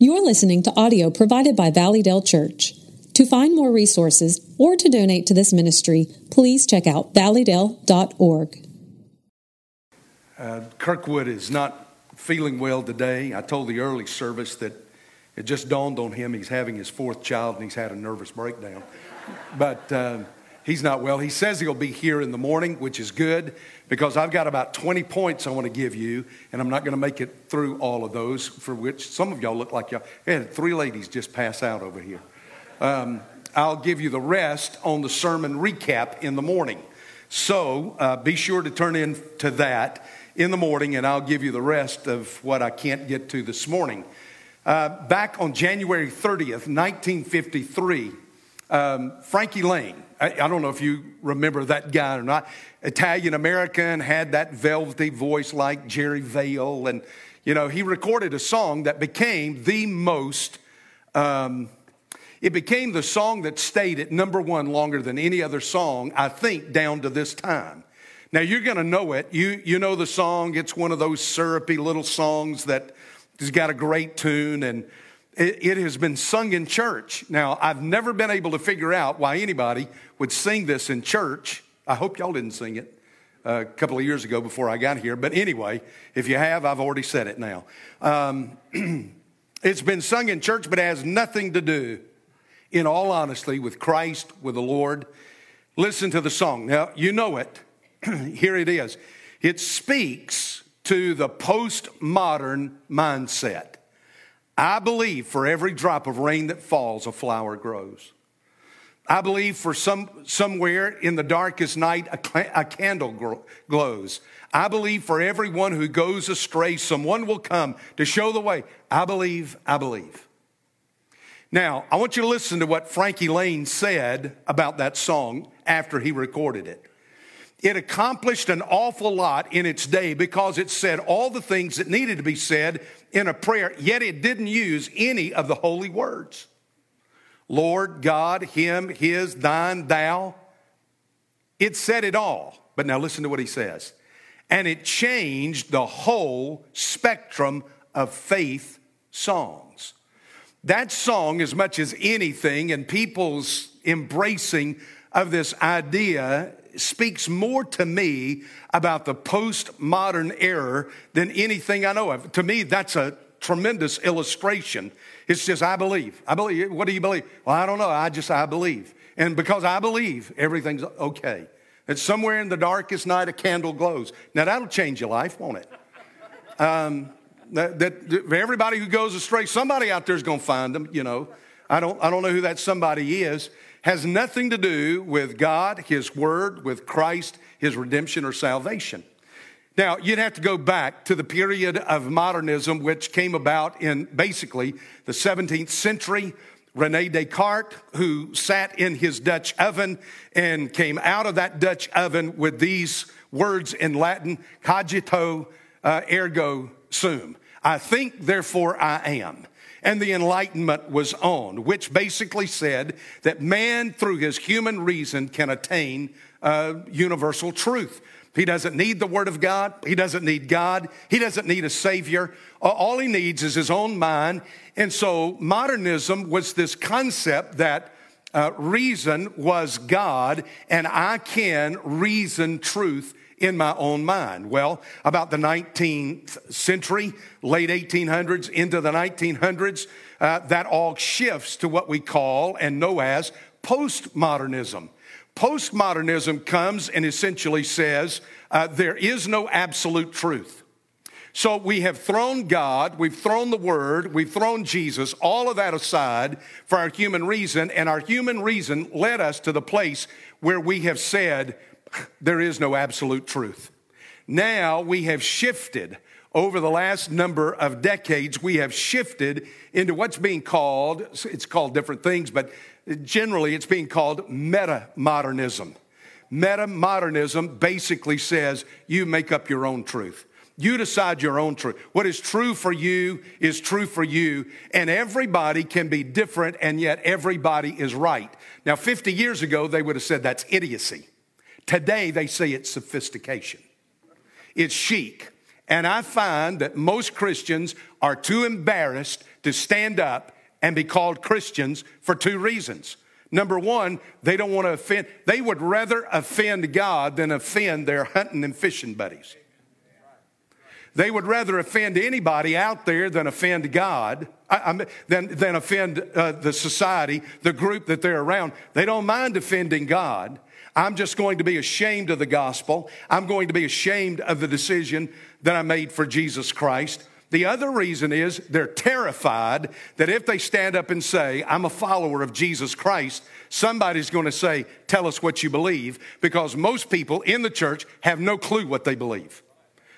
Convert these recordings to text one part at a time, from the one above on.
You're listening to audio provided by Valleydale Church. To find more resources or to donate to this ministry, please check out valleydale.org. Uh, Kirkwood is not feeling well today. I told the early service that it just dawned on him he's having his fourth child and he's had a nervous breakdown. But uh, he's not well. He says he'll be here in the morning, which is good because I've got about 20 points I want to give you, and I'm not going to make it through all of those, for which some of y'all look like y'all had three ladies just pass out over here. Um, I'll give you the rest on the sermon recap in the morning. So uh, be sure to turn in to that in the morning, and I'll give you the rest of what I can't get to this morning. Uh, back on January 30th, 1953, um, Frankie Laine, I, I don't know if you remember that guy or not. Italian American, had that velvety voice like Jerry Vale. And, you know, he recorded a song that became the most, um, it became the song that stayed at number one longer than any other song, I think, down to this time. Now, you're going to know it. You, you know the song. It's one of those syrupy little songs that has got a great tune. And, it, it has been sung in church. Now, I've never been able to figure out why anybody would sing this in church. I hope y'all didn't sing it uh, a couple of years ago before I got here. But anyway, if you have, I've already said it now. Um, it's been sung in church, but it has nothing to do, in all honesty, with Christ, with the Lord. Listen to the song. Now, you know it. here it is. It speaks to the postmodern mindset. I believe for every drop of rain that falls, a flower grows. I believe for some, somewhere in the darkest night, a, a candle glows. I believe for everyone who goes astray, someone will come to show the way. I believe, I believe. Now, I want you to listen to what Frankie Laine said about that song after he recorded it. It accomplished an awful lot in its day because it said all the things that needed to be said in a prayer, yet it didn't use any of the holy words. Lord, God, Him, His, Thine, Thou. It said it all. But now listen to what He says. And it changed the whole spectrum of faith songs. That song, as much as anything, and people's embracing of this idea speaks more to me about the postmodern era than anything I know of. To me, that's a tremendous illustration. It's just, I believe. I believe. What do you believe? Well, I don't know. I just, I believe. And because I believe, everything's okay. It's somewhere in the darkest night, a candle glows. Now, that'll change your life, won't it? Um, that, that, everybody who goes astray, somebody out there is going to find them, you know. I don't, I don't know who that somebody is has nothing to do with God, His Word, with Christ, His redemption or salvation. Now, you'd have to go back to the period of modernism, which came about in basically the 17th century. Rene Descartes, who sat in his Dutch oven and came out of that Dutch oven with these words in Latin cogito uh, ergo sum. I think, therefore I am and the Enlightenment was on, which basically said that man, through his human reason, can attain uh, universal truth. He doesn't need the Word of God. He doesn't need God. He doesn't need a Savior. All he needs is his own mind. And so modernism was this concept that uh, reason was God, and I can reason truth in my own mind? Well, about the 19th century, late 1800s into the 1900s, uh, that all shifts to what we call and know as postmodernism. Postmodernism comes and essentially says uh, there is no absolute truth. So we have thrown God, we've thrown the Word, we've thrown Jesus, all of that aside for our human reason, and our human reason led us to the place where we have said there is no absolute truth. Now we have shifted over the last number of decades, we have shifted into what's being called, it's called different things, but generally it's being called meta modernism. Meta modernism basically says you make up your own truth. You decide your own truth. What is true for you is true for you, and everybody can be different, and yet everybody is right. Now, 50 years ago, they would have said that's idiocy. Today, they say it's sophistication, it's chic. And I find that most Christians are too embarrassed to stand up and be called Christians for two reasons. Number one, they don't want to offend, they would rather offend God than offend their hunting and fishing buddies. They would rather offend anybody out there than offend God, I, than, than offend uh, the society, the group that they're around. They don't mind offending God. I'm just going to be ashamed of the gospel. I'm going to be ashamed of the decision that I made for Jesus Christ. The other reason is they're terrified that if they stand up and say, I'm a follower of Jesus Christ, somebody's going to say, Tell us what you believe, because most people in the church have no clue what they believe.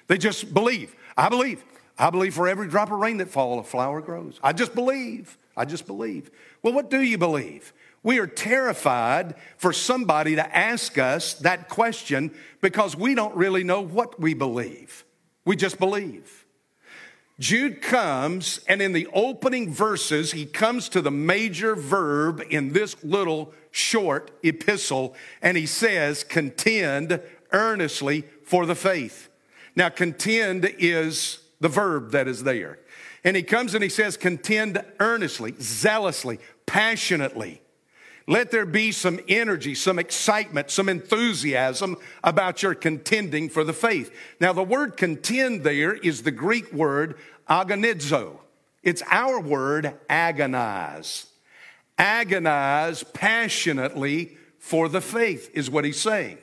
They just believe. I believe. I believe for every drop of rain that falls, a flower grows. I just believe. I just believe. Well, what do you believe? We are terrified for somebody to ask us that question because we don't really know what we believe. We just believe. Jude comes, and in the opening verses, he comes to the major verb in this little short epistle, and he says, Contend earnestly for the faith. Now, contend is the verb that is there. And he comes and he says, Contend earnestly, zealously, passionately. Let there be some energy, some excitement, some enthusiasm about your contending for the faith. Now, the word contend there is the Greek word agonizo. It's our word agonize. Agonize passionately for the faith is what he's saying.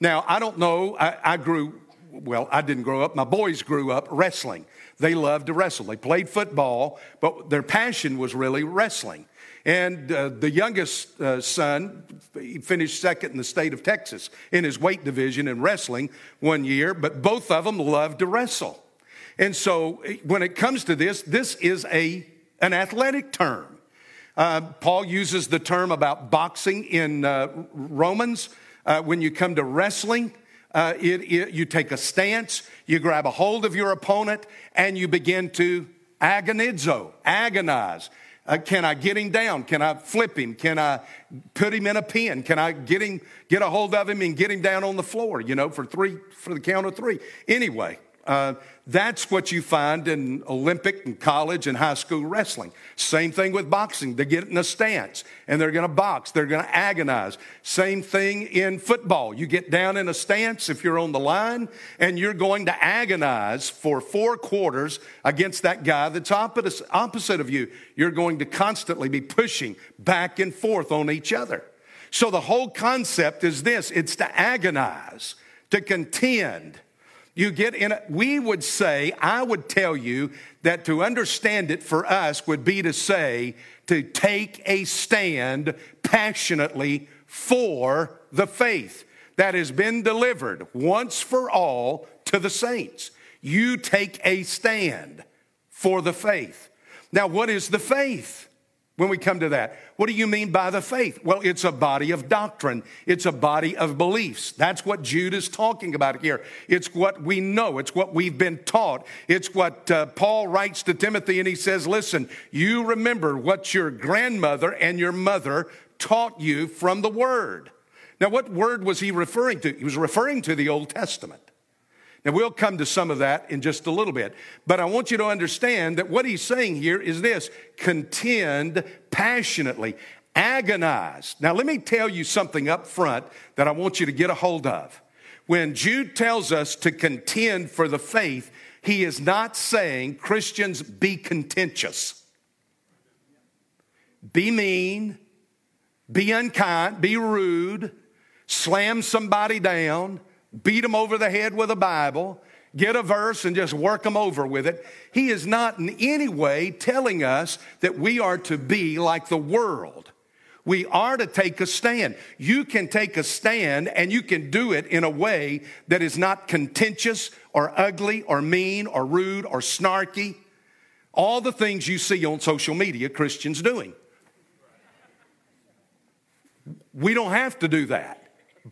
Now, I don't know, I, I grew, well, I didn't grow up, my boys grew up wrestling. They loved to wrestle. They played football, but their passion was really wrestling. And uh, the youngest uh, son, he finished second in the state of Texas in his weight division in wrestling one year, but both of them loved to wrestle. And so when it comes to this, this is a, an athletic term. Uh, Paul uses the term about boxing in uh, Romans. Uh, when you come to wrestling, uh, it, it, you take a stance, you grab a hold of your opponent, and you begin to agonizo, agonize. Uh, can I get him down? Can I flip him? Can I put him in a pin? Can I get him, get a hold of him and get him down on the floor, you know, for three, for the count of three? Anyway, uh, that's what you find in Olympic and college and high school wrestling. Same thing with boxing. They get in a stance and they're going to box, they're going to agonize. Same thing in football. You get down in a stance if you're on the line and you're going to agonize for four quarters against that guy that's opposite of you. You're going to constantly be pushing back and forth on each other. So the whole concept is this it's to agonize, to contend you get in it. We would say, I would tell you that to understand it for us would be to say, to take a stand passionately for the faith that has been delivered once for all to the saints. You take a stand for the faith. Now, what is the faith? When we come to that. What do you mean by the faith? Well, it's a body of doctrine, it's a body of beliefs. That's what Jude is talking about here. It's what we know, it's what we've been taught. It's what uh, Paul writes to Timothy, and he says, Listen, you remember what your grandmother and your mother taught you from the Word. Now, what word was he referring to? He was referring to the Old Testament. Now, we'll come to some of that in just a little bit. But I want you to understand that what he's saying here is this contend passionately, agonize. Now, let me tell you something up front that I want you to get a hold of. When Jude tells us to contend for the faith, he is not saying Christians be contentious, be mean, be unkind, be rude, slam somebody down beat them over the head with a Bible, get a verse and just work them over with it. He is not in any way telling us that we are to be like the world. We are to take a stand. You can take a stand and you can do it in a way that is not contentious or ugly or mean or rude or snarky. All the things you see on social media Christians doing. We don't have to do that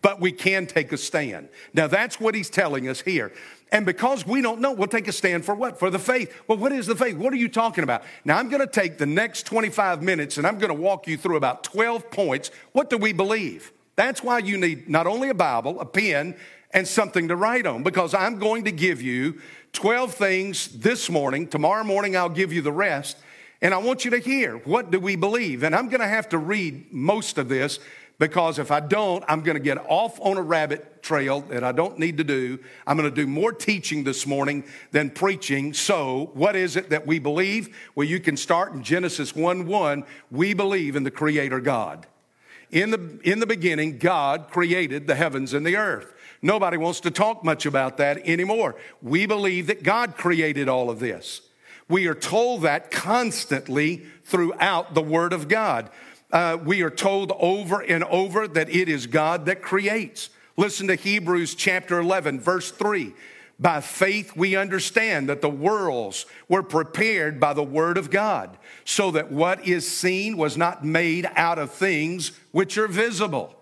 but we can take a stand. Now, that's what he's telling us here. And because we don't know, we'll take a stand for what? For the faith. Well, what is the faith? What are you talking about? Now, I'm going to take the next 25 minutes and I'm going to walk you through about 12 points. What do we believe? That's why you need not only a Bible, a pen, and something to write on because I'm going to give you 12 things this morning. Tomorrow morning, I'll give you the rest. And I want you to hear what do we believe? And I'm going to have to read most of this because if I don't, I'm going to get off on a rabbit trail that I don't need to do. I'm going to do more teaching this morning than preaching. So, what is it that we believe? Well, you can start in Genesis 1 1. We believe in the Creator God. In the, in the beginning, God created the heavens and the earth. Nobody wants to talk much about that anymore. We believe that God created all of this. We are told that constantly throughout the Word of God. Uh, we are told over and over that it is God that creates. Listen to Hebrews chapter 11, verse 3. By faith, we understand that the worlds were prepared by the Word of God, so that what is seen was not made out of things which are visible.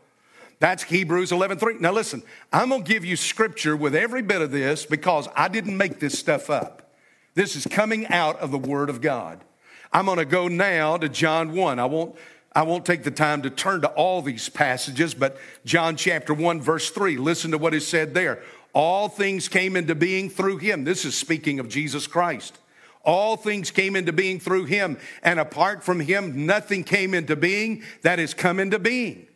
That's Hebrews 11:3. Now listen, I'm going to give you scripture with every bit of this because I didn't make this stuff up. This is coming out of the word of God. I'm going to go now to John 1. I won't I won't take the time to turn to all these passages, but John chapter 1 verse 3, listen to what is said there. All things came into being through him. This is speaking of Jesus Christ. All things came into being through him, and apart from him, nothing came into being that has come into being.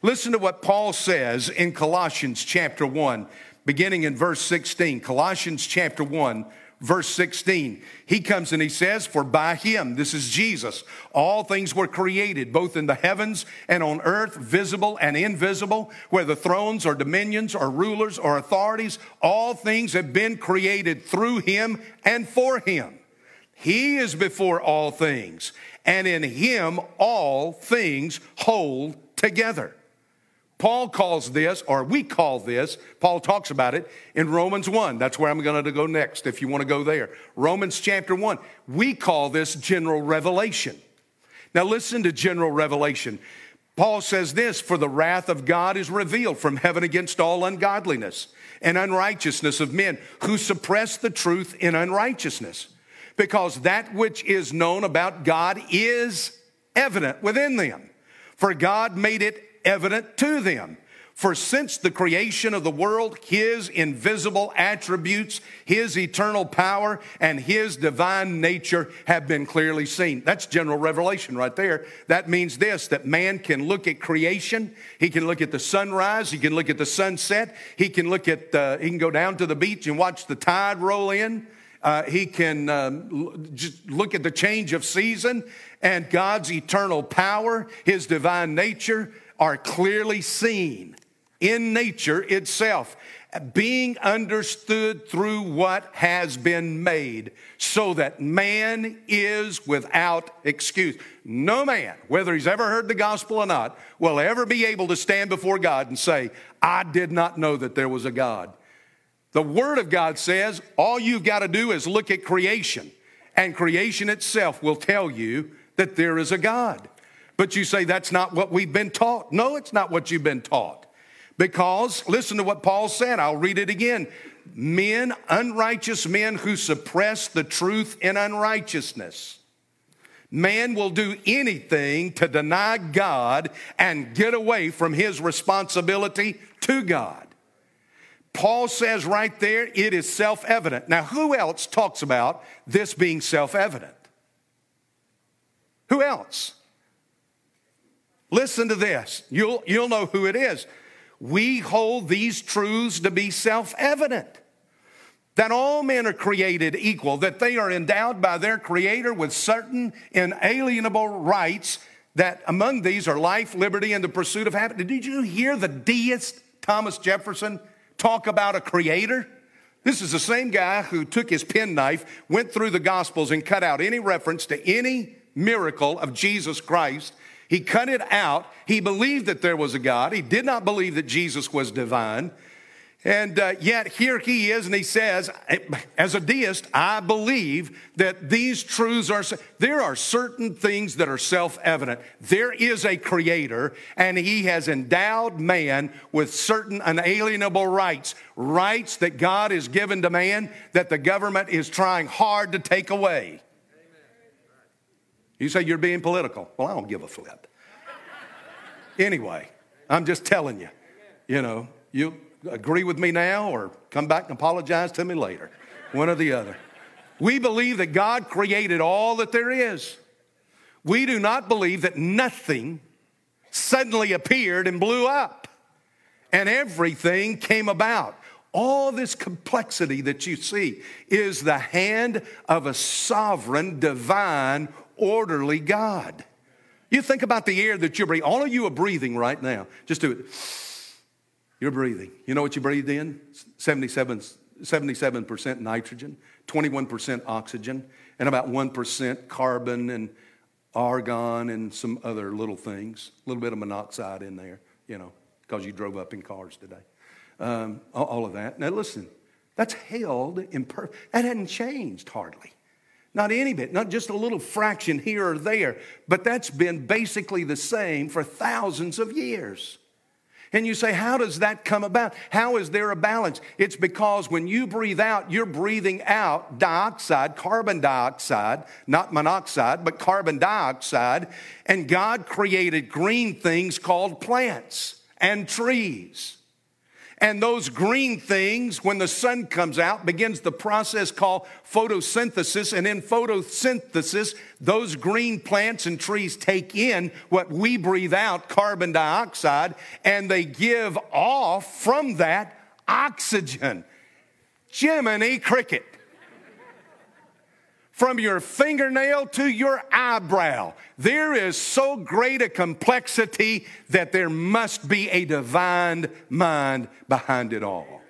Listen to what Paul says in Colossians chapter 1, beginning in verse 16. Colossians chapter 1, verse 16. He comes and he says, For by him, this is Jesus, all things were created, both in the heavens and on earth, visible and invisible, whether thrones or dominions or rulers or authorities, all things have been created through him and for him. He is before all things, and in him all things hold together. Paul calls this, or we call this, Paul talks about it in Romans 1. That's where I'm going to go next if you want to go there. Romans chapter 1. We call this general revelation. Now listen to general revelation. Paul says this For the wrath of God is revealed from heaven against all ungodliness and unrighteousness of men who suppress the truth in unrighteousness. Because that which is known about God is evident within them. For God made it evident to them. For since the creation of the world, his invisible attributes, his eternal power, and his divine nature have been clearly seen. That's general revelation right there. That means this that man can look at creation, he can look at the sunrise, he can look at the sunset, he can look at, uh, he can go down to the beach and watch the tide roll in. Uh, he can um, just look at the change of season and God's eternal power, his divine nature, are clearly seen in nature itself, being understood through what has been made, so that man is without excuse. No man, whether he's ever heard the gospel or not, will ever be able to stand before God and say, I did not know that there was a God. The Word of God says all you've got to do is look at creation, and creation itself will tell you that there is a God. But you say that's not what we've been taught. No, it's not what you've been taught. Because, listen to what Paul said, I'll read it again. Men, unrighteous men who suppress the truth in unrighteousness. Man will do anything to deny God and get away from his responsibility to God. Paul says right there, it is self evident. Now, who else talks about this being self evident? Who else? Listen to this. You'll, you'll know who it is. We hold these truths to be self evident that all men are created equal, that they are endowed by their Creator with certain inalienable rights, that among these are life, liberty, and the pursuit of happiness. Did you hear the deist Thomas Jefferson talk about a Creator? This is the same guy who took his penknife, went through the Gospels, and cut out any reference to any miracle of Jesus Christ he cut it out. He believed that there was a God. He did not believe that Jesus was divine. And uh, yet here he is, and he says, as a deist, I believe that these truths are, there are certain things that are self evident. There is a creator, and he has endowed man with certain unalienable rights, rights that God has given to man that the government is trying hard to take away. You say you're being political. Well, I don't give a flip. Anyway, I'm just telling you, you know, you, agree with me now or come back and apologize to me later. One or the other. We believe that God created all that there is. We do not believe that nothing suddenly appeared and blew up and everything came about. All this complexity that you see is the hand of a sovereign, divine, orderly God. You think about the air that you're breathing. All of you are breathing right now. Just do it. You're breathing. You know what you breathed in? 77, 77% nitrogen, 21% oxygen, and about 1% carbon and argon and some other little things. A little bit of monoxide in there, you know, because you drove up in cars today. Um, all of that. Now, listen, that's held in per- that hadn't changed hardly. Not any bit, not just a little fraction here or there, but that's been basically the same for thousands of years. And you say, how does that come about? How is there a balance? It's because when you breathe out, you're breathing out dioxide, carbon dioxide, not monoxide, but carbon dioxide. And God created green things called plants and trees. And those green things, when the sun comes out, begins the process called photosynthesis. And in photosynthesis, those green plants and trees take in what we breathe out, carbon dioxide, and they give off from that oxygen. Jiminy Cricket from your fingernail to your eyebrow. There is so great a complexity that there must be a divine mind behind it all.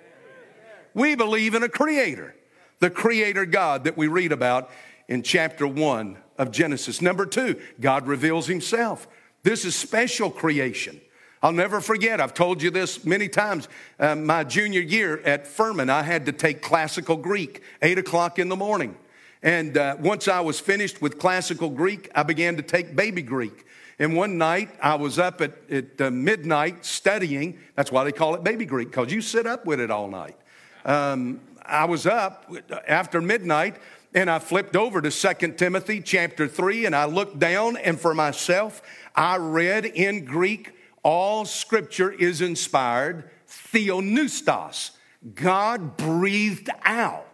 We believe in a creator, the creator God that we read about in chapter one of Genesis. Number two, God reveals himself. This is special creation. I'll never forget, I've told you this many times. Uh, my junior year at Furman, I had to take classical Greek, 8 o'clock in the morning. And uh, once I was finished with classical Greek, I began to take baby Greek. And one night I was up at, at uh, midnight studying. That's why they call it baby Greek, because you sit up with it all night. Um, I was up after midnight and I flipped over to 2 Timothy chapter 3 and I looked down and for myself I read in Greek all scripture is inspired theopneustos God breathed out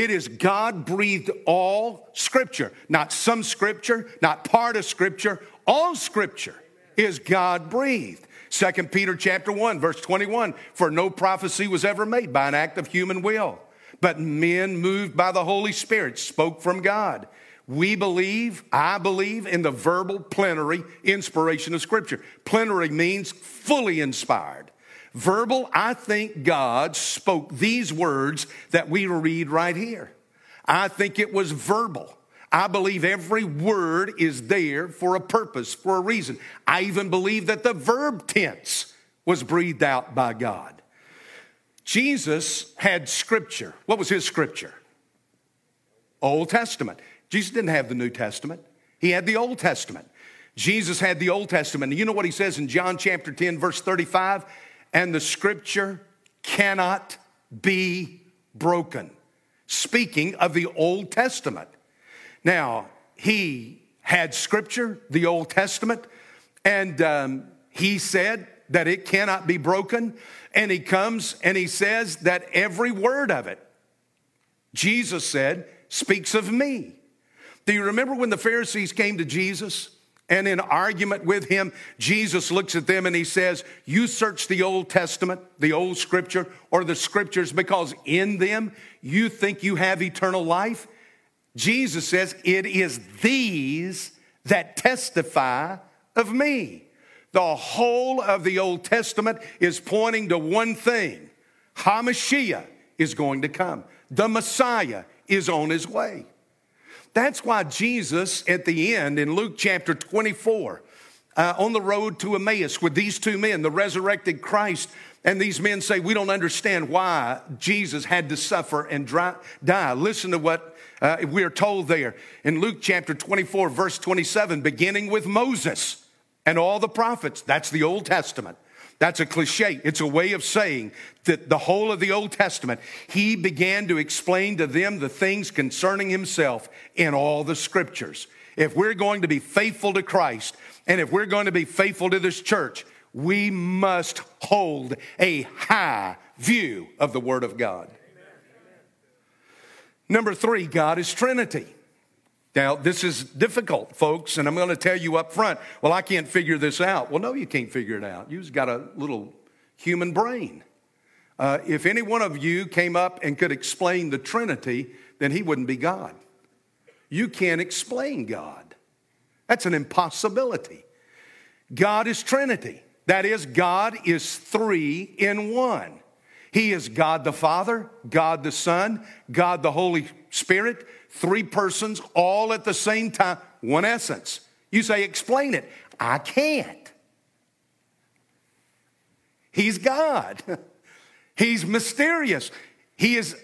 it is God breathed all scripture, not some scripture, not part of scripture. All scripture is God breathed. 2 Peter chapter 1 verse 21 for no prophecy was ever made by an act of human will but men moved by the Holy Spirit spoke from God. We believe, I believe in the verbal plenary inspiration of scripture. Plenary means fully inspired. Verbal, I think God spoke these words that we read right here. I think it was verbal. I believe every word is there for a purpose, for a reason. I even believe that the verb tense was breathed out by God. Jesus had scripture. What was his scripture? Old Testament. Jesus didn't have the New Testament, he had the Old Testament. Jesus had the Old Testament. You know what he says in John chapter 10, verse 35? And the scripture cannot be broken. Speaking of the Old Testament. Now, he had scripture, the Old Testament, and um, he said that it cannot be broken. And he comes and he says that every word of it, Jesus said, speaks of me. Do you remember when the Pharisees came to Jesus and in argument with him, Jesus looks at them and he says, You search the Old Testament, the old scripture, or the scriptures because in them you think you have eternal life. Jesus says, It is these that testify of me. The whole of the Old Testament is pointing to one thing Hamashiach is going to come, the Messiah is on his way. That's why Jesus, at the end in Luke chapter 24, uh, on the road to Emmaus with these two men, the resurrected Christ, and these men say, We don't understand why Jesus had to suffer and dry, die. Listen to what uh, we are told there in Luke chapter 24, verse 27, beginning with Moses and all the prophets. That's the Old Testament. That's a cliche. It's a way of saying that the whole of the Old Testament, he began to explain to them the things concerning himself in all the scriptures. If we're going to be faithful to Christ and if we're going to be faithful to this church, we must hold a high view of the Word of God. Number three, God is Trinity. Now, this is difficult, folks, and I'm going to tell you up front, well, I can't figure this out. Well, no, you can't figure it out. You've got a little human brain. Uh, if any one of you came up and could explain the Trinity, then he wouldn't be God. You can't explain God. That's an impossibility. God is Trinity. That is, God is three in one. He is God the Father, God the Son, God the Holy Spirit, three persons all at the same time, one essence. You say, explain it. I can't. He's God. He's mysterious. He is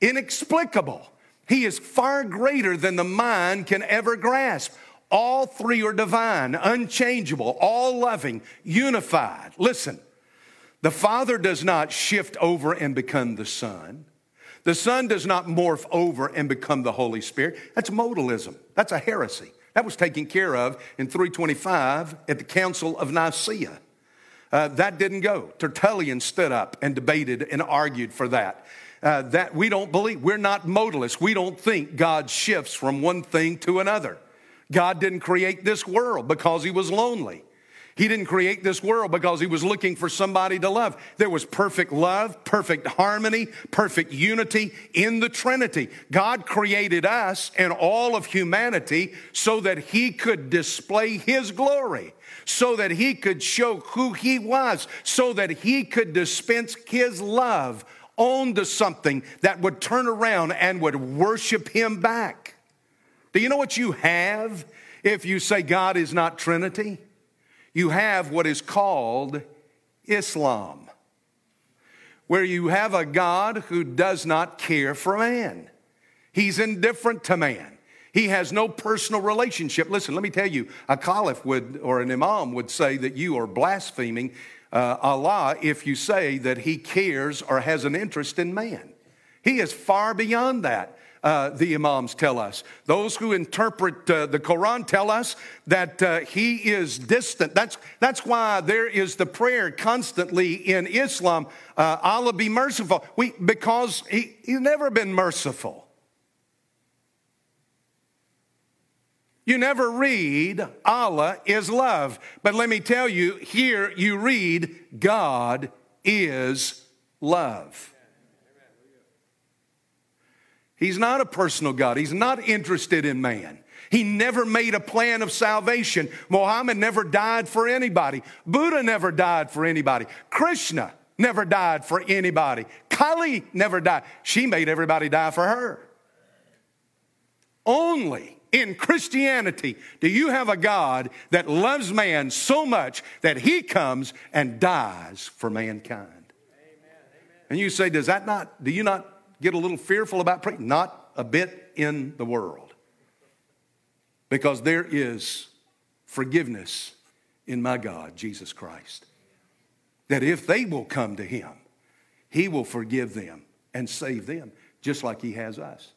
inexplicable. He is far greater than the mind can ever grasp. All three are divine, unchangeable, all loving, unified. Listen, the Father does not shift over and become the Son. The Son does not morph over and become the Holy Spirit. That's modalism. That's a heresy. That was taken care of in 325 at the Council of Nicaea. Uh, that didn't go. Tertullian stood up and debated and argued for that. Uh, that we don't believe. We're not modalists. We don't think God shifts from one thing to another. God didn't create this world because he was lonely. He didn't create this world because he was looking for somebody to love. There was perfect love, perfect harmony, perfect unity in the Trinity. God created us and all of humanity so that he could display his glory so that he could show who he was, so that he could dispense his love onto something that would turn around and would worship him back. Do you know what you have if you say God is not Trinity? You have what is called Islam, where you have a God who does not care for man. He's indifferent to man. He has no personal relationship. Listen, let me tell you, a caliph would, or an imam would say that you are blaspheming uh, Allah if you say that he cares or has an interest in man. He is far beyond that. Uh, the Imams tell us. Those who interpret uh, the Quran tell us that uh, he is distant. That's, that's why there is the prayer constantly in Islam uh, Allah be merciful. We, because he, he's never been merciful. You never read Allah is love. But let me tell you, here you read God is love. He's not a personal God. He's not interested in man. He never made a plan of salvation. Muhammad never died for anybody. Buddha never died for anybody. Krishna never died for anybody. Kali never died. She made everybody die for her. Only in Christianity do you have a God that loves man so much that he comes and dies for mankind? Amen. And you say, does that not, do you not get a little fearful about praying? Not a bit in the world. Because there is forgiveness in my God, Jesus Christ. That if they will come to him, he will forgive them and save them, just like he has us.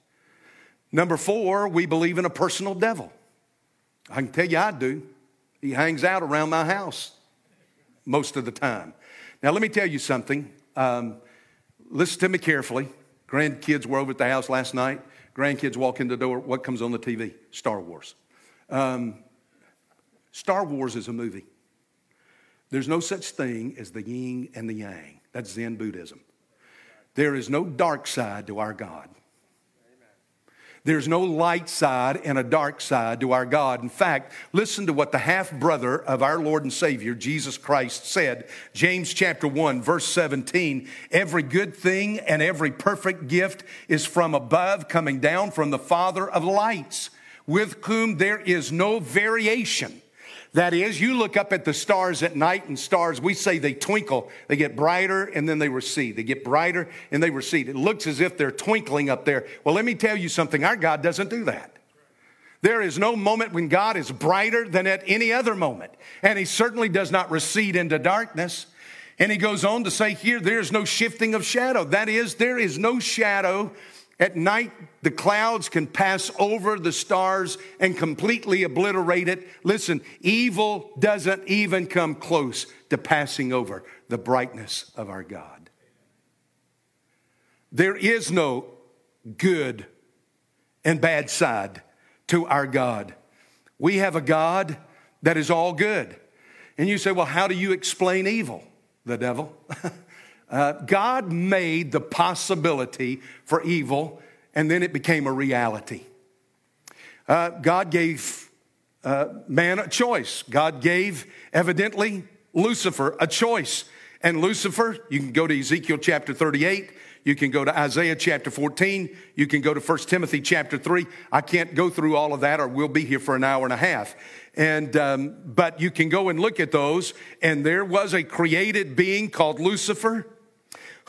Number four, we believe in a personal devil. I can tell you I do. He hangs out around my house most of the time. Now, let me tell you something. Um, listen to me carefully. Grandkids were over at the house last night. Grandkids walk in the door. What comes on the TV? Star Wars. Um, Star Wars is a movie. There's no such thing as the yin and the yang. That's Zen Buddhism. There is no dark side to our God. There's no light side and a dark side to our God. In fact, listen to what the half brother of our Lord and Savior, Jesus Christ, said. James chapter 1, verse 17 Every good thing and every perfect gift is from above, coming down from the Father of lights, with whom there is no variation that is, you look up at the stars at night and stars, we say they twinkle. They get brighter and then they recede. They get brighter and they recede. It looks as if they're twinkling up there. Well, let me tell you something. Our God doesn't do that. There is no moment when God is brighter than at any other moment. And He certainly does not recede into darkness. And He goes on to say here, there's no shifting of shadow. That is, there is no shadow At night, the clouds can pass over the stars and completely obliterate it. Listen, evil doesn't even come close to passing over the brightness of our God. There is no good and bad side to our God. We have a God that is all good. And you say, well, how do you explain evil? The devil. uh, God made the possibility for evil, and then it became a reality. Uh, God gave uh, man a choice. God gave, evidently, Lucifer a choice. And Lucifer, you can go to Ezekiel chapter 38, you can go to Isaiah chapter 14. You can go to 1 Timothy chapter 3. I can't go through all of that or we'll be here for an hour and a half. And, um, but you can go and look at those. And there was a created being called Lucifer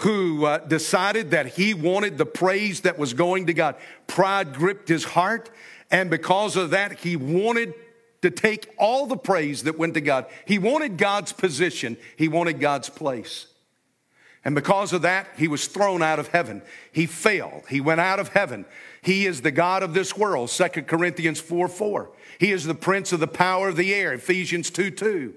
who uh, decided that he wanted the praise that was going to God. Pride gripped his heart. And because of that, he wanted to take all the praise that went to God. He wanted God's position. He wanted God's place. And because of that, he was thrown out of heaven. He fell. He went out of heaven. He is the God of this world, 2 Corinthians 4 4. He is the prince of the power of the air, Ephesians 2 2.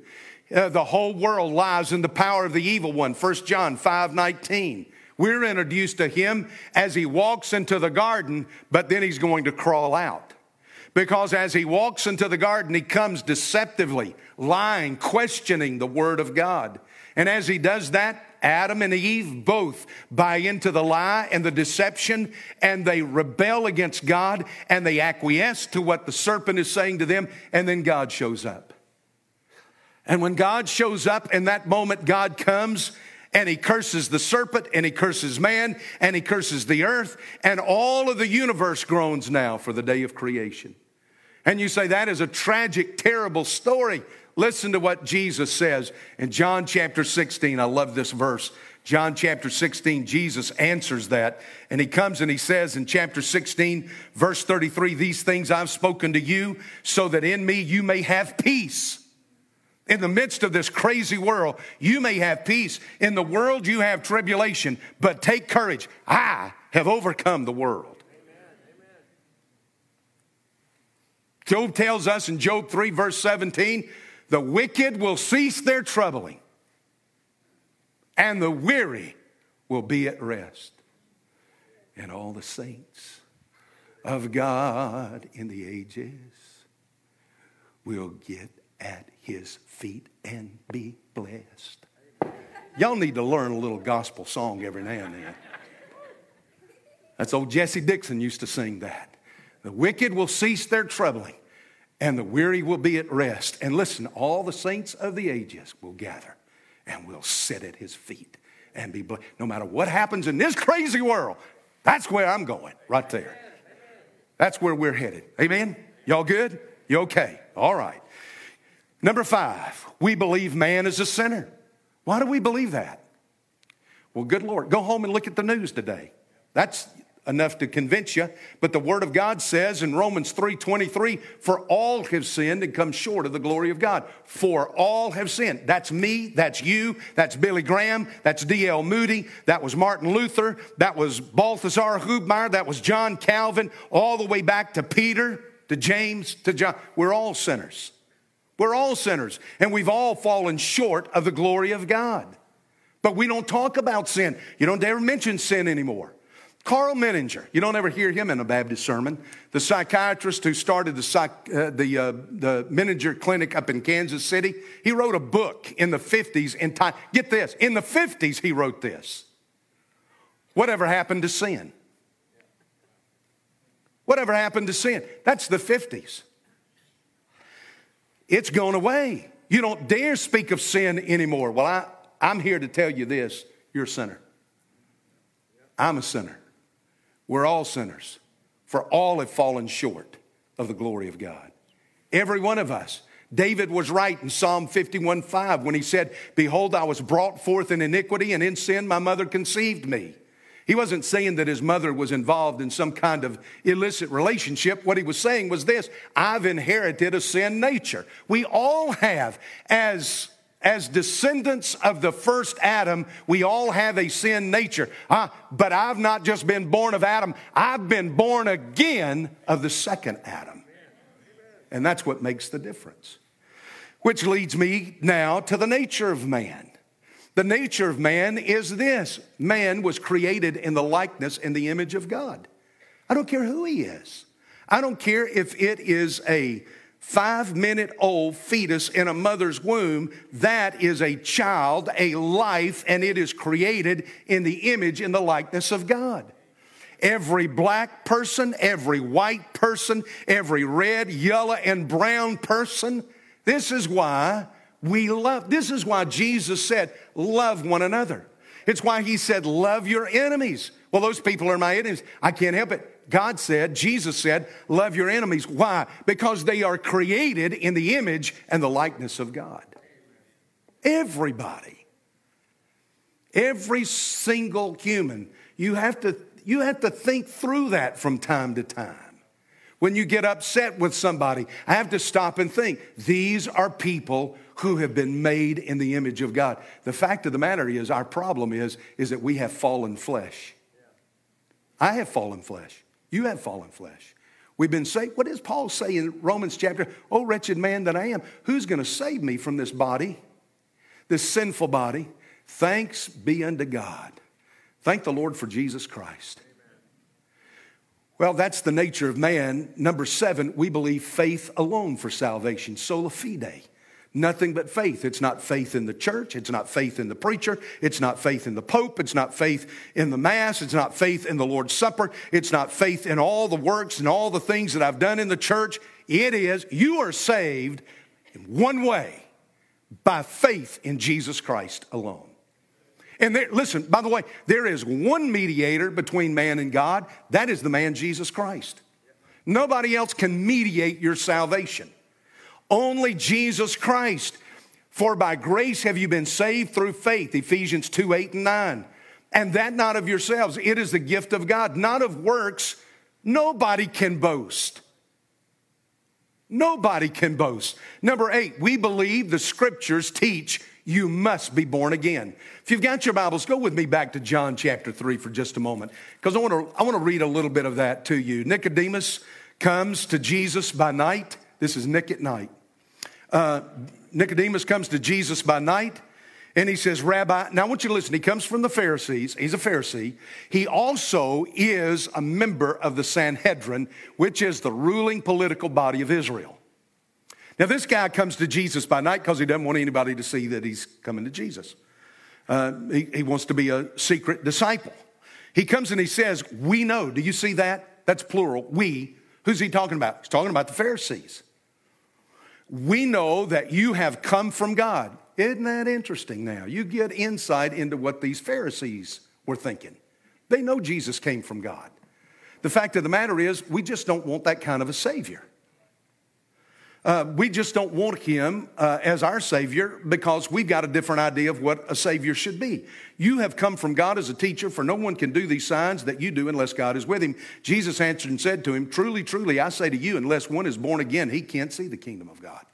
Uh, the whole world lies in the power of the evil one, 1 John 5 19. We're introduced to him as he walks into the garden, but then he's going to crawl out. Because as he walks into the garden, he comes deceptively, lying, questioning the word of God. And as he does that, Adam and Eve both buy into the lie and the deception and they rebel against God and they acquiesce to what the serpent is saying to them and then God shows up. And when God shows up in that moment, God comes and he curses the serpent and he curses man and he curses the earth and all of the universe groans now for the day of creation. And you say that is a tragic, terrible story. Listen to what Jesus says in John chapter 16. I love this verse. John chapter 16, Jesus answers that. And he comes and he says in chapter 16, verse 33, These things I've spoken to you so that in me you may have peace. In the midst of this crazy world, you may have peace. In the world, you have tribulation, but take courage. I have overcome the world. Job tells us in Job 3, verse 17, the wicked will cease their troubling, and the weary will be at rest. And all the saints of God in the ages will get at his feet and be blessed. Y'all need to learn a little gospel song every now and then. That's old Jesse Dixon used to sing that. The wicked will cease their troubling and the weary will be at rest. And listen, all the saints of the ages will gather and will sit at his feet and be blessed. No matter what happens in this crazy world, that's where I'm going, right there. That's where we're headed. Amen? Y'all good? You okay? All right. Number five, we believe man is a sinner. Why do we believe that? Well, good Lord, go home and look at the news today. That's enough to convince you, but the word of God says in Romans 3:23, "For all have sinned and come short of the glory of God." For all have sinned. That's me, that's you, that's Billy Graham, that's D.L. Moody, that was Martin Luther, that was Balthasar Hubmaier, that was John Calvin, all the way back to Peter, to James, to John. We're all sinners. We're all sinners, and we've all fallen short of the glory of God. But we don't talk about sin. You don't ever mention sin anymore. Karl Menninger, you don't ever hear him in a Baptist sermon, the psychiatrist who started the, psych, uh, the, uh, the Menninger Clinic up in Kansas City, he wrote a book in the 50s. In time, get this, in the 50s, he wrote this. Whatever happened to sin? Whatever happened to sin? That's the 50s. It's gone away. You don't dare speak of sin anymore. Well, I, I'm here to tell you this you're a sinner. I'm a sinner. We're all sinners, for all have fallen short of the glory of God. Every one of us. David was right in Psalm 51 5 when he said, Behold, I was brought forth in iniquity, and in sin my mother conceived me. He wasn't saying that his mother was involved in some kind of illicit relationship. What he was saying was this I've inherited a sin nature. We all have. As as descendants of the first Adam, we all have a sin nature. Uh, but I've not just been born of Adam, I've been born again of the second Adam. And that's what makes the difference. Which leads me now to the nature of man. The nature of man is this man was created in the likeness and the image of God. I don't care who he is. I don't care if it is a five minute old fetus in a mother's womb, that is a child, a life, and it is created in the image and the likeness of God. Every black person, every white person, every red, yellow, and brown person. This is why we love, this is why Jesus said, love one another. It's why he said, love your enemies. Well, those people are my enemies. I can't help it. God said, Jesus said, love your enemies. Why? Because they are created in the image and the likeness of God. Everybody. Every single human. You have to, you have to think through that from time to time. When you get upset with somebody, I have to stop and think. These are people who have been made in the image of God. The fact of the matter is, our problem is, is that we have fallen flesh. I have fallen flesh. You have fallen flesh. We've been saved. What does Paul say in Romans chapter? Oh, wretched man that I am, who's going to save me from this body, this sinful body? Thanks be unto God. Thank the Lord for Jesus Christ. Well, that's the nature of man. Number seven, we believe faith alone for salvation, sola fide. Nothing but faith. It's not faith in the church. It's not faith in the preacher. It's not faith in the Pope. It's not faith in the Mass. It's not faith in the Lord's Supper. It's not faith in all the works and all the things that I've done in the church. It is, you are saved in one way by faith in Jesus Christ alone. And there, listen, by the way, there is one mediator between man and God. That is the man Jesus Christ. Nobody else can mediate your salvation. Only Jesus Christ. For by grace have you been saved through faith, Ephesians 2 8 and 9. And that not of yourselves, it is the gift of God, not of works. Nobody can boast. Nobody can boast. Number eight, we believe the scriptures teach you must be born again. If you've got your Bibles, go with me back to John chapter 3 for just a moment, because I want to I want to read a little bit of that to you. Nicodemus comes to Jesus by night. This is Nick at night. Uh, Nicodemus comes to Jesus by night and he says, Rabbi, now I want you to listen. He comes from the Pharisees. He's a Pharisee. He also is a member of the Sanhedrin, which is the ruling political body of Israel. Now, this guy comes to Jesus by night because he doesn't want anybody to see that he's coming to Jesus. Uh, he, he wants to be a secret disciple. He comes and he says, We know. Do you see that? That's plural. We. Who's he talking about? He's talking about the Pharisees we know that you have come from God. Isn't that interesting now? You get insight into what these Pharisees were thinking. They know Jesus came from God. The fact of the matter is, we just don't want that kind of a Savior. Uh, we just don't want him uh, as our Savior because we've got a different idea of what a Savior should be. You have come from God as a teacher, for no one can do these signs that you do unless God is with him. Jesus answered and said to him, Truly, truly, I say to you, unless one is born again, he can't see the kingdom of God.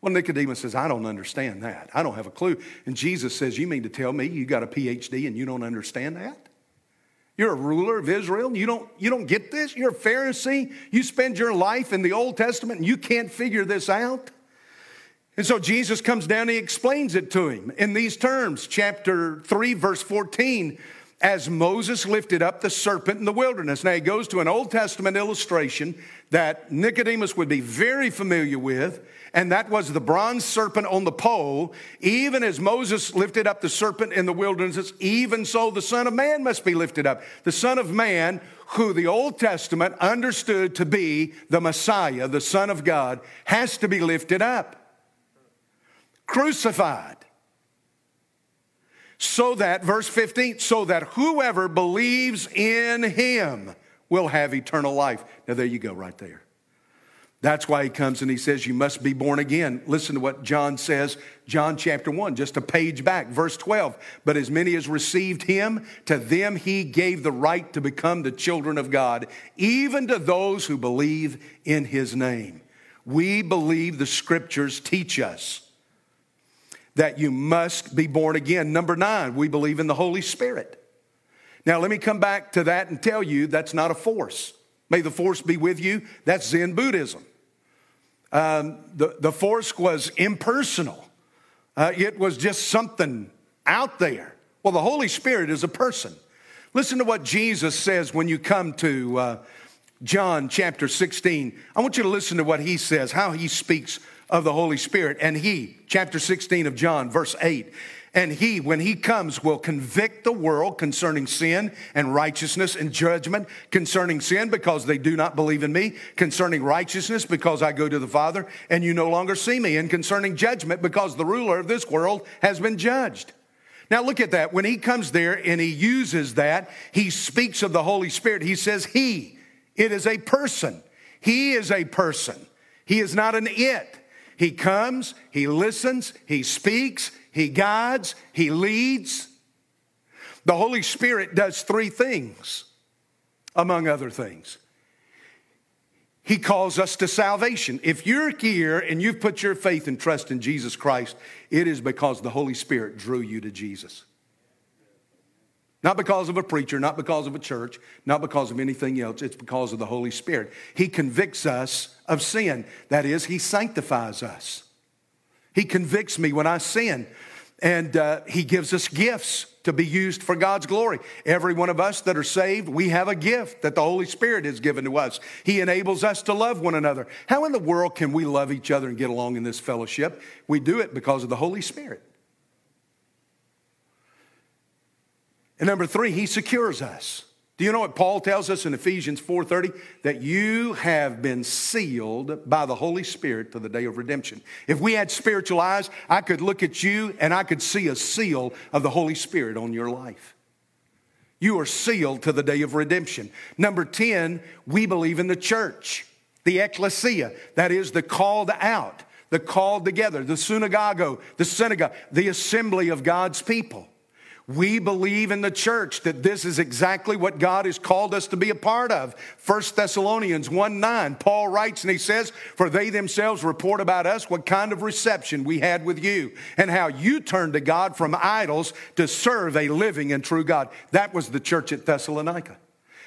Well, Nicodemus says, I don't understand that. I don't have a clue. And Jesus says, You mean to tell me you got a PhD and you don't understand that? You're a ruler of Israel. You don't, you don't get this? You're a Pharisee. You spend your life in the Old Testament and you can't figure this out. And so Jesus comes down and he explains it to him in these terms. Chapter 3, verse 14 as Moses lifted up the serpent in the wilderness. Now, he goes to an Old Testament illustration that Nicodemus would be very familiar with and that was the bronze serpent on the pole. Even as Moses lifted up the serpent in the wilderness, even so the Son of Man must be lifted up. The Son of Man, who the Old Testament understood to be the Messiah, the Son of God, has to be lifted up, crucified. So that, verse 15, so that whoever believes in him will have eternal life. Now, there you go, right there. That's why he comes and he says, You must be born again. Listen to what John says, John chapter 1, just a page back, verse 12. But as many as received him, to them he gave the right to become the children of God, even to those who believe in his name. We believe the scriptures teach us that you must be born again. Number nine, we believe in the Holy Spirit. Now, let me come back to that and tell you that's not a force. May the force be with you. That's Zen Buddhism. Um, the, the force was impersonal, uh, it was just something out there. Well, the Holy Spirit is a person. Listen to what Jesus says when you come to uh, John chapter 16. I want you to listen to what he says, how he speaks of the Holy Spirit. And he, chapter 16 of John, verse 8, and he, when he comes, will convict the world concerning sin and righteousness and judgment, concerning sin because they do not believe in me, concerning righteousness because I go to the Father and you no longer see me, and concerning judgment because the ruler of this world has been judged. Now look at that. When he comes there and he uses that, he speaks of the Holy Spirit. He says, He, it is a person. He is a person. He is not an it. He comes, he listens, he speaks, he guides, He leads. The Holy Spirit does three things, among other things. He calls us to salvation. If you're here and you've put your faith and trust in Jesus Christ, it is because the Holy Spirit drew you to Jesus. Not because of a preacher, not because of a church, not because of anything else. It's because of the Holy Spirit. He convicts us of sin. That is, He sanctifies us. He convicts me when I sin. And uh, He gives us gifts to be used for God's glory. Every one of us that are saved, we have a gift that the Holy Spirit has given to us. He enables us to love one another. How in the world can we love each other and get along in this fellowship? We do it because of the Holy Spirit. And number three, He secures us. Do you know what Paul tells us in Ephesians 4:30 that you have been sealed by the Holy Spirit to the day of redemption. If we had spiritual eyes, I could look at you and I could see a seal of the Holy Spirit on your life. You are sealed to the day of redemption. Number 10, we believe in the church, the ecclesia, that is the called out, the called together, the synagogue, the synagogue, the assembly of God's people. We believe in the church that this is exactly what God has called us to be a part of. 1 Thessalonians 1 9, Paul writes and he says, For they themselves report about us what kind of reception we had with you, and how you turned to God from idols to serve a living and true God. That was the church at Thessalonica.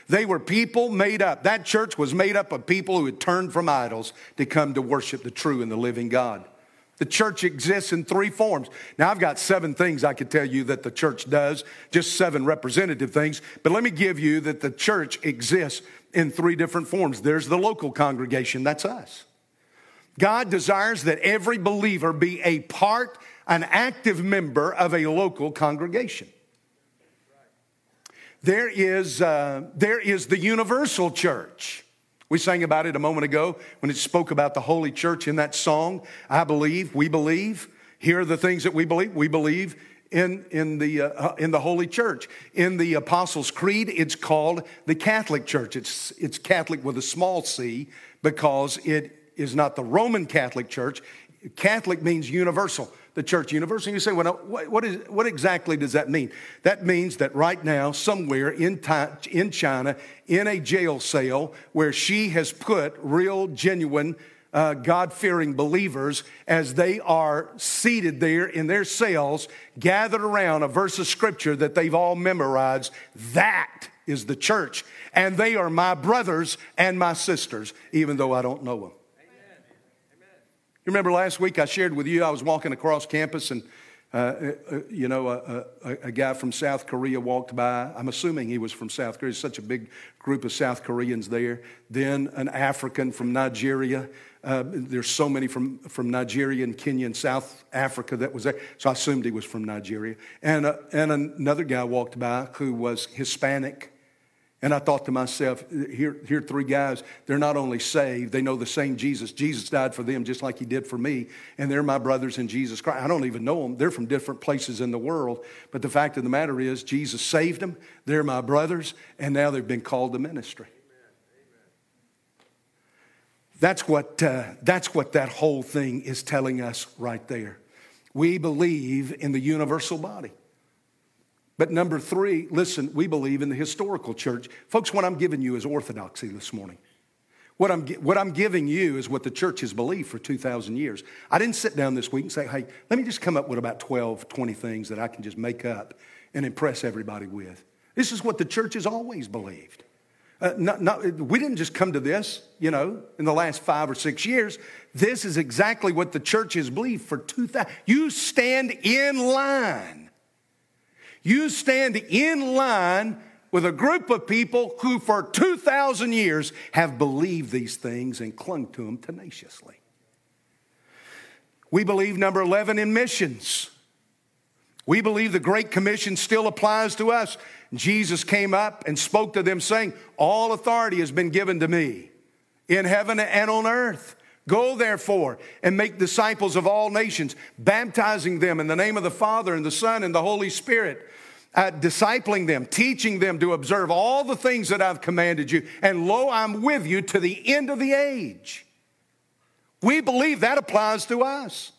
They were people made up. That church was made up of people who had turned from idols to come to worship the true and the living God. The church exists in three forms. Now, I've got seven things I could tell you that the church does, just seven representative things, but let me give you that the church exists in three different forms. There's the local congregation, that's us. God desires that every believer be a part, an active member of a local congregation. There is, uh, there is the universal church. We sang about it a moment ago when it spoke about the Holy Church in that song. I believe, we believe. Here are the things that we believe. We believe in, in, the, uh, in the Holy Church. In the Apostles' Creed, it's called the Catholic Church. It's, it's Catholic with a small c because it is not the Roman Catholic Church. Catholic means universal the church universe. And you say, well, what, is, what exactly does that mean? That means that right now, somewhere in, in China, in a jail cell where Xi has put real, genuine, uh, God fearing believers as they are seated there in their cells, gathered around a verse of scripture that they've all memorized. That is the church. And they are my brothers and my sisters, even though I don't know them. You remember last week I shared with you, I was walking across campus and, uh, uh, you know, a, a, a, guy from South Korea walked by. I'm assuming he was from South Korea. There's such a big group of South Koreans there. Then an African from Nigeria. Uh, there's so many from, from Nigeria and Kenya and South Africa that was there. So I assumed he was from Nigeria. And, uh, and another guy walked by who was Hispanic. And I thought to myself, here, here three guys. They're not only saved, they know the same Jesus. Jesus died for them just like he did for me. And they're my brothers in Jesus Christ. I don't even know them. They're from different places in the world. But the fact of the matter is, Jesus saved them. They're my brothers. And now they've been called to ministry. That's what, uh, that's what that whole thing is telling us right there. We believe in the universal body. But number three, listen, we believe in the historical church. Folks, what I'm giving you is orthodoxy this morning. What I'm, what I'm giving you is what the church has believed for 2,000 years. I didn't sit down this week and say, hey, let me just come up with about 12, 20 things that I can just make up and impress everybody with. This is what the church has always believed. Uh, not, not, we didn't just come to this, you know, in the last five or six years. This is exactly what the church has believed for 2,000. You stand in line. You stand in line with a group of people who, for 2,000 years, have believed these things and clung to them tenaciously. We believe, number 11, in missions. We believe the Great Commission still applies to us. Jesus came up and spoke to them, saying, All authority has been given to me in heaven and on earth. Go therefore and make disciples of all nations, baptizing them in the name of the Father and the Son and the Holy Spirit, uh, discipling them, teaching them to observe all the things that I've commanded you. And lo, I'm with you to the end of the age. We believe that applies to us.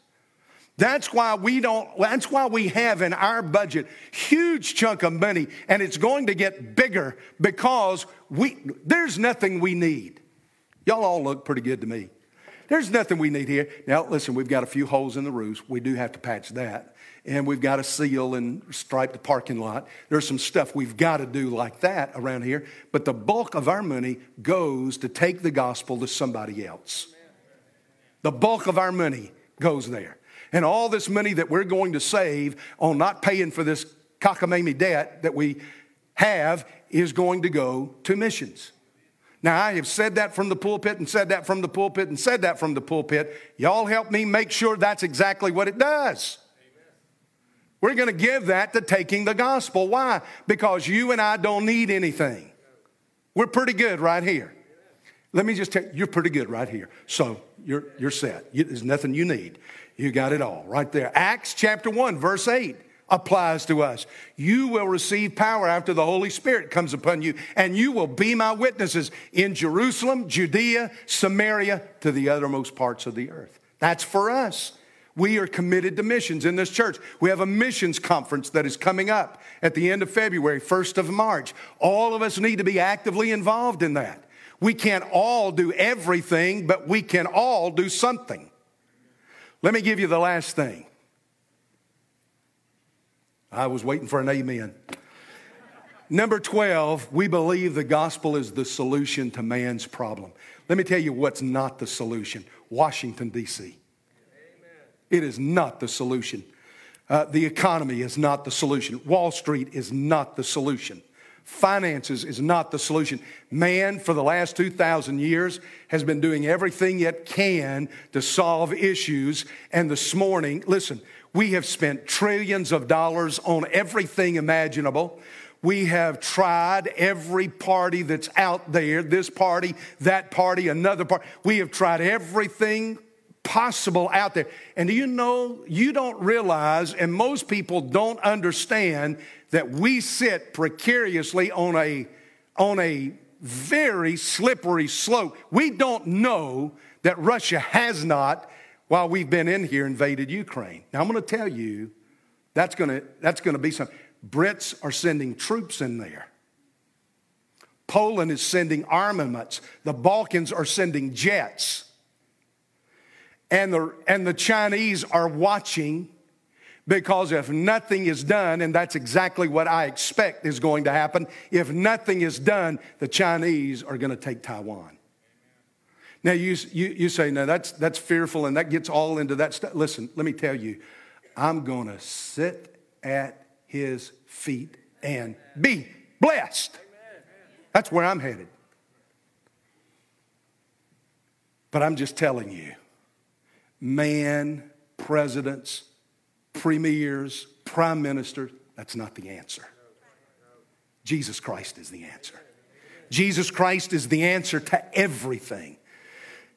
That's why we don't, that's why we have in our budget huge chunk of money and it's going to get bigger because we, there's nothing we need. Y'all all look pretty good to me. There's nothing we need here. Now, listen, we've got a few holes in the roofs. We do have to patch that. And we've got to seal and stripe the parking lot. There's some stuff we've got to do like that around here. But the bulk of our money goes to take the gospel to somebody else. The bulk of our money goes there. And all this money that we're going to save on not paying for this cockamamie debt that we have is going to go to missions. Now, I have said that from the pulpit and said that from the pulpit and said that from the pulpit. Y'all help me make sure that's exactly what it does. We're going to give that to taking the gospel. Why? Because you and I don't need anything. We're pretty good right here. Let me just tell you, you're pretty good right here. So you're, you're set. You, there's nothing you need. You got it all right there. Acts chapter 1, verse 8 applies to us. You will receive power after the Holy Spirit comes upon you, and you will be my witnesses in Jerusalem, Judea, Samaria, to the uttermost parts of the earth. That's for us. We are committed to missions in this church. We have a missions conference that is coming up at the end of February, 1st of March. All of us need to be actively involved in that. We can't all do everything, but we can all do something. Let me give you the last thing. I was waiting for an amen. Number 12, we believe the gospel is the solution to man's problem. Let me tell you what's not the solution Washington, D.C. It is not the solution. Uh, the economy is not the solution. Wall Street is not the solution. Finances is not the solution. Man, for the last 2,000 years, has been doing everything it can to solve issues. And this morning, listen, we have spent trillions of dollars on everything imaginable. We have tried every party that's out there this party, that party, another party. We have tried everything possible out there. And do you know, you don't realize, and most people don't understand, that we sit precariously on a, on a very slippery slope. We don't know that Russia has not while we've been in here, invaded Ukraine. Now, I'm going to tell you that's going to, that's going to be something. Brits are sending troops in there. Poland is sending armaments. The Balkans are sending jets. And the, and the Chinese are watching because if nothing is done, and that's exactly what I expect is going to happen, if nothing is done, the Chinese are going to take Taiwan. Now, you, you, you say, no, that's, that's fearful and that gets all into that stuff. Listen, let me tell you, I'm going to sit at his feet and be blessed. That's where I'm headed. But I'm just telling you, man, presidents, premiers, prime ministers, that's not the answer. Jesus Christ is the answer. Jesus Christ is the answer to everything.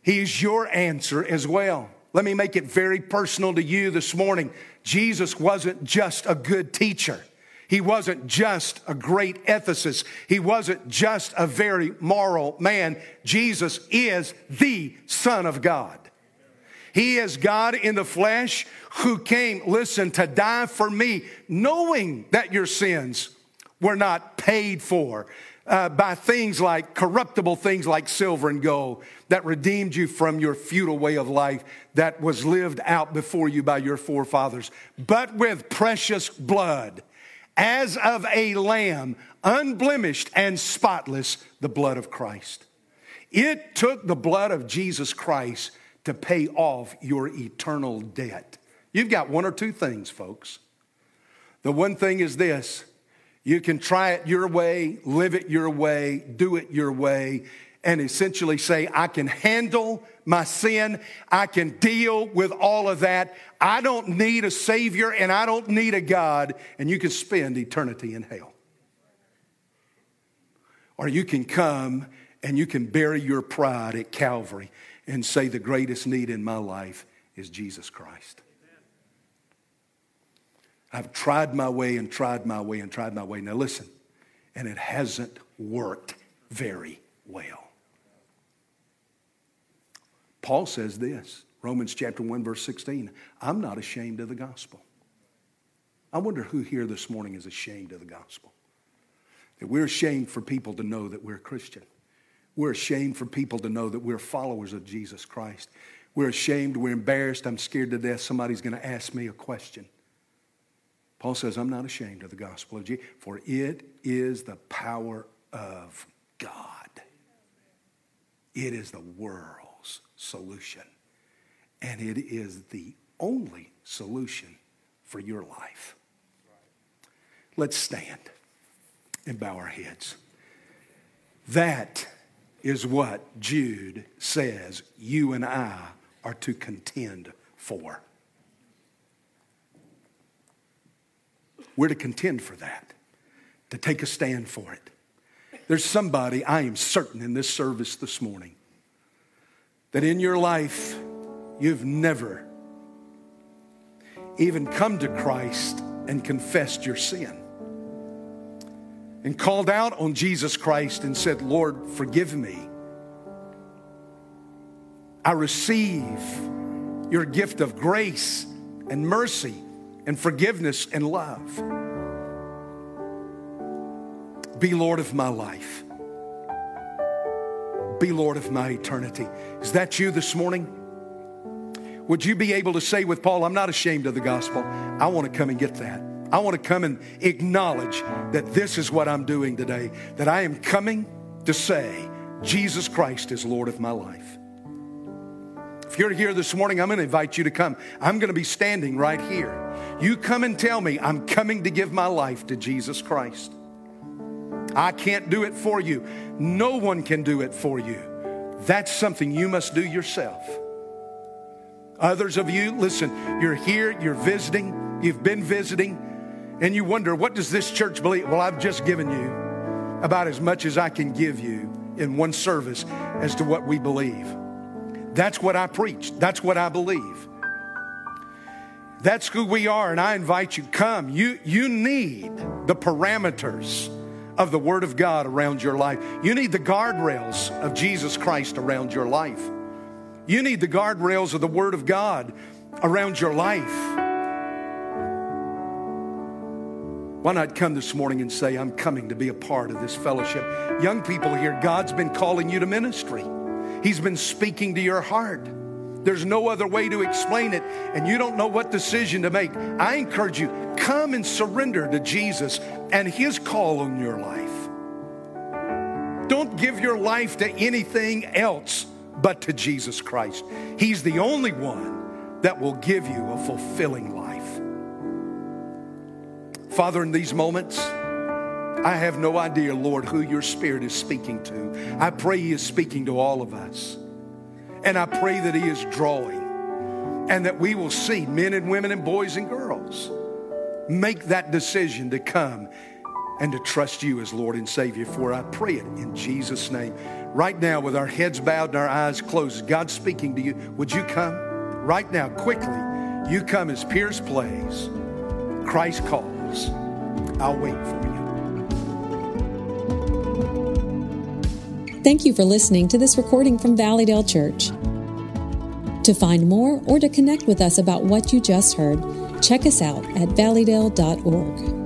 He's your answer as well. Let me make it very personal to you this morning. Jesus wasn't just a good teacher. He wasn't just a great ethicist. He wasn't just a very moral man. Jesus is the Son of God. He is God in the flesh who came, listen, to die for me, knowing that your sins were not paid for uh, by things like corruptible things like silver and gold that redeemed you from your futile way of life that was lived out before you by your forefathers, but with precious blood, as of a lamb, unblemished and spotless, the blood of Christ. It took the blood of Jesus Christ to pay off your eternal debt. You've got one or two things, folks. The one thing is this you can try it your way, live it your way, do it your way, and essentially say, I can handle my sin. I can deal with all of that. I don't need a Savior and I don't need a God, and you can spend eternity in hell. Or you can come and you can bury your pride at Calvary and say, The greatest need in my life is Jesus Christ. I've tried my way and tried my way and tried my way. Now, listen, and it hasn't worked very well. Paul says this Romans chapter 1, verse 16 I'm not ashamed of the gospel. I wonder who here this morning is ashamed of the gospel. That we're ashamed for people to know that we're a Christian. We're ashamed for people to know that we're followers of Jesus Christ. We're ashamed, we're embarrassed, I'm scared to death somebody's going to ask me a question. Paul says, I'm not ashamed of the gospel of Jesus, for it is the power of God. It is the world's solution. And it is the only solution for your life. Let's stand and bow our heads. That is what Jude says you and I are to contend for. We're to contend for that, to take a stand for it. There's somebody, I am certain, in this service this morning that in your life you've never even come to Christ and confessed your sin and called out on Jesus Christ and said, Lord, forgive me. I receive your gift of grace and mercy and forgiveness and love. Be Lord of my life. Be Lord of my eternity. Is that you this morning? Would you be able to say with Paul, I'm not ashamed of the gospel. I want to come and get that. I want to come and acknowledge that this is what I'm doing today, that I am coming to say, Jesus Christ is Lord of my life. You're here this morning, I'm going to invite you to come. I'm going to be standing right here. You come and tell me, I'm coming to give my life to Jesus Christ. I can't do it for you. No one can do it for you. That's something you must do yourself. Others of you, listen, you're here, you're visiting, you've been visiting, and you wonder, what does this church believe? Well, I've just given you about as much as I can give you in one service as to what we believe. That's what I preach. That's what I believe. That's who we are, and I invite you, come. You, you need the parameters of the Word of God around your life. You need the guardrails of Jesus Christ around your life. You need the guardrails of the Word of God around your life. Why not come this morning and say, I'm coming to be a part of this fellowship? Young people here, God's been calling you to ministry. He's been speaking to your heart. There's no other way to explain it, and you don't know what decision to make. I encourage you, come and surrender to Jesus and His call on your life. Don't give your life to anything else but to Jesus Christ. He's the only one that will give you a fulfilling life. Father, in these moments, I have no idea, Lord, who your Spirit is speaking to. I pray He is speaking to all of us. And I pray that He is drawing and that we will see men and women and boys and girls make that decision to come and to trust you as Lord and Savior. For I pray it in Jesus' name. Right now, with our heads bowed and our eyes closed, God speaking to you, would you come? Right now, quickly, you come as Pierce plays. Christ calls. I'll wait for you. Thank you for listening to this recording from Valleydale Church. To find more or to connect with us about what you just heard, check us out at valleydale.org.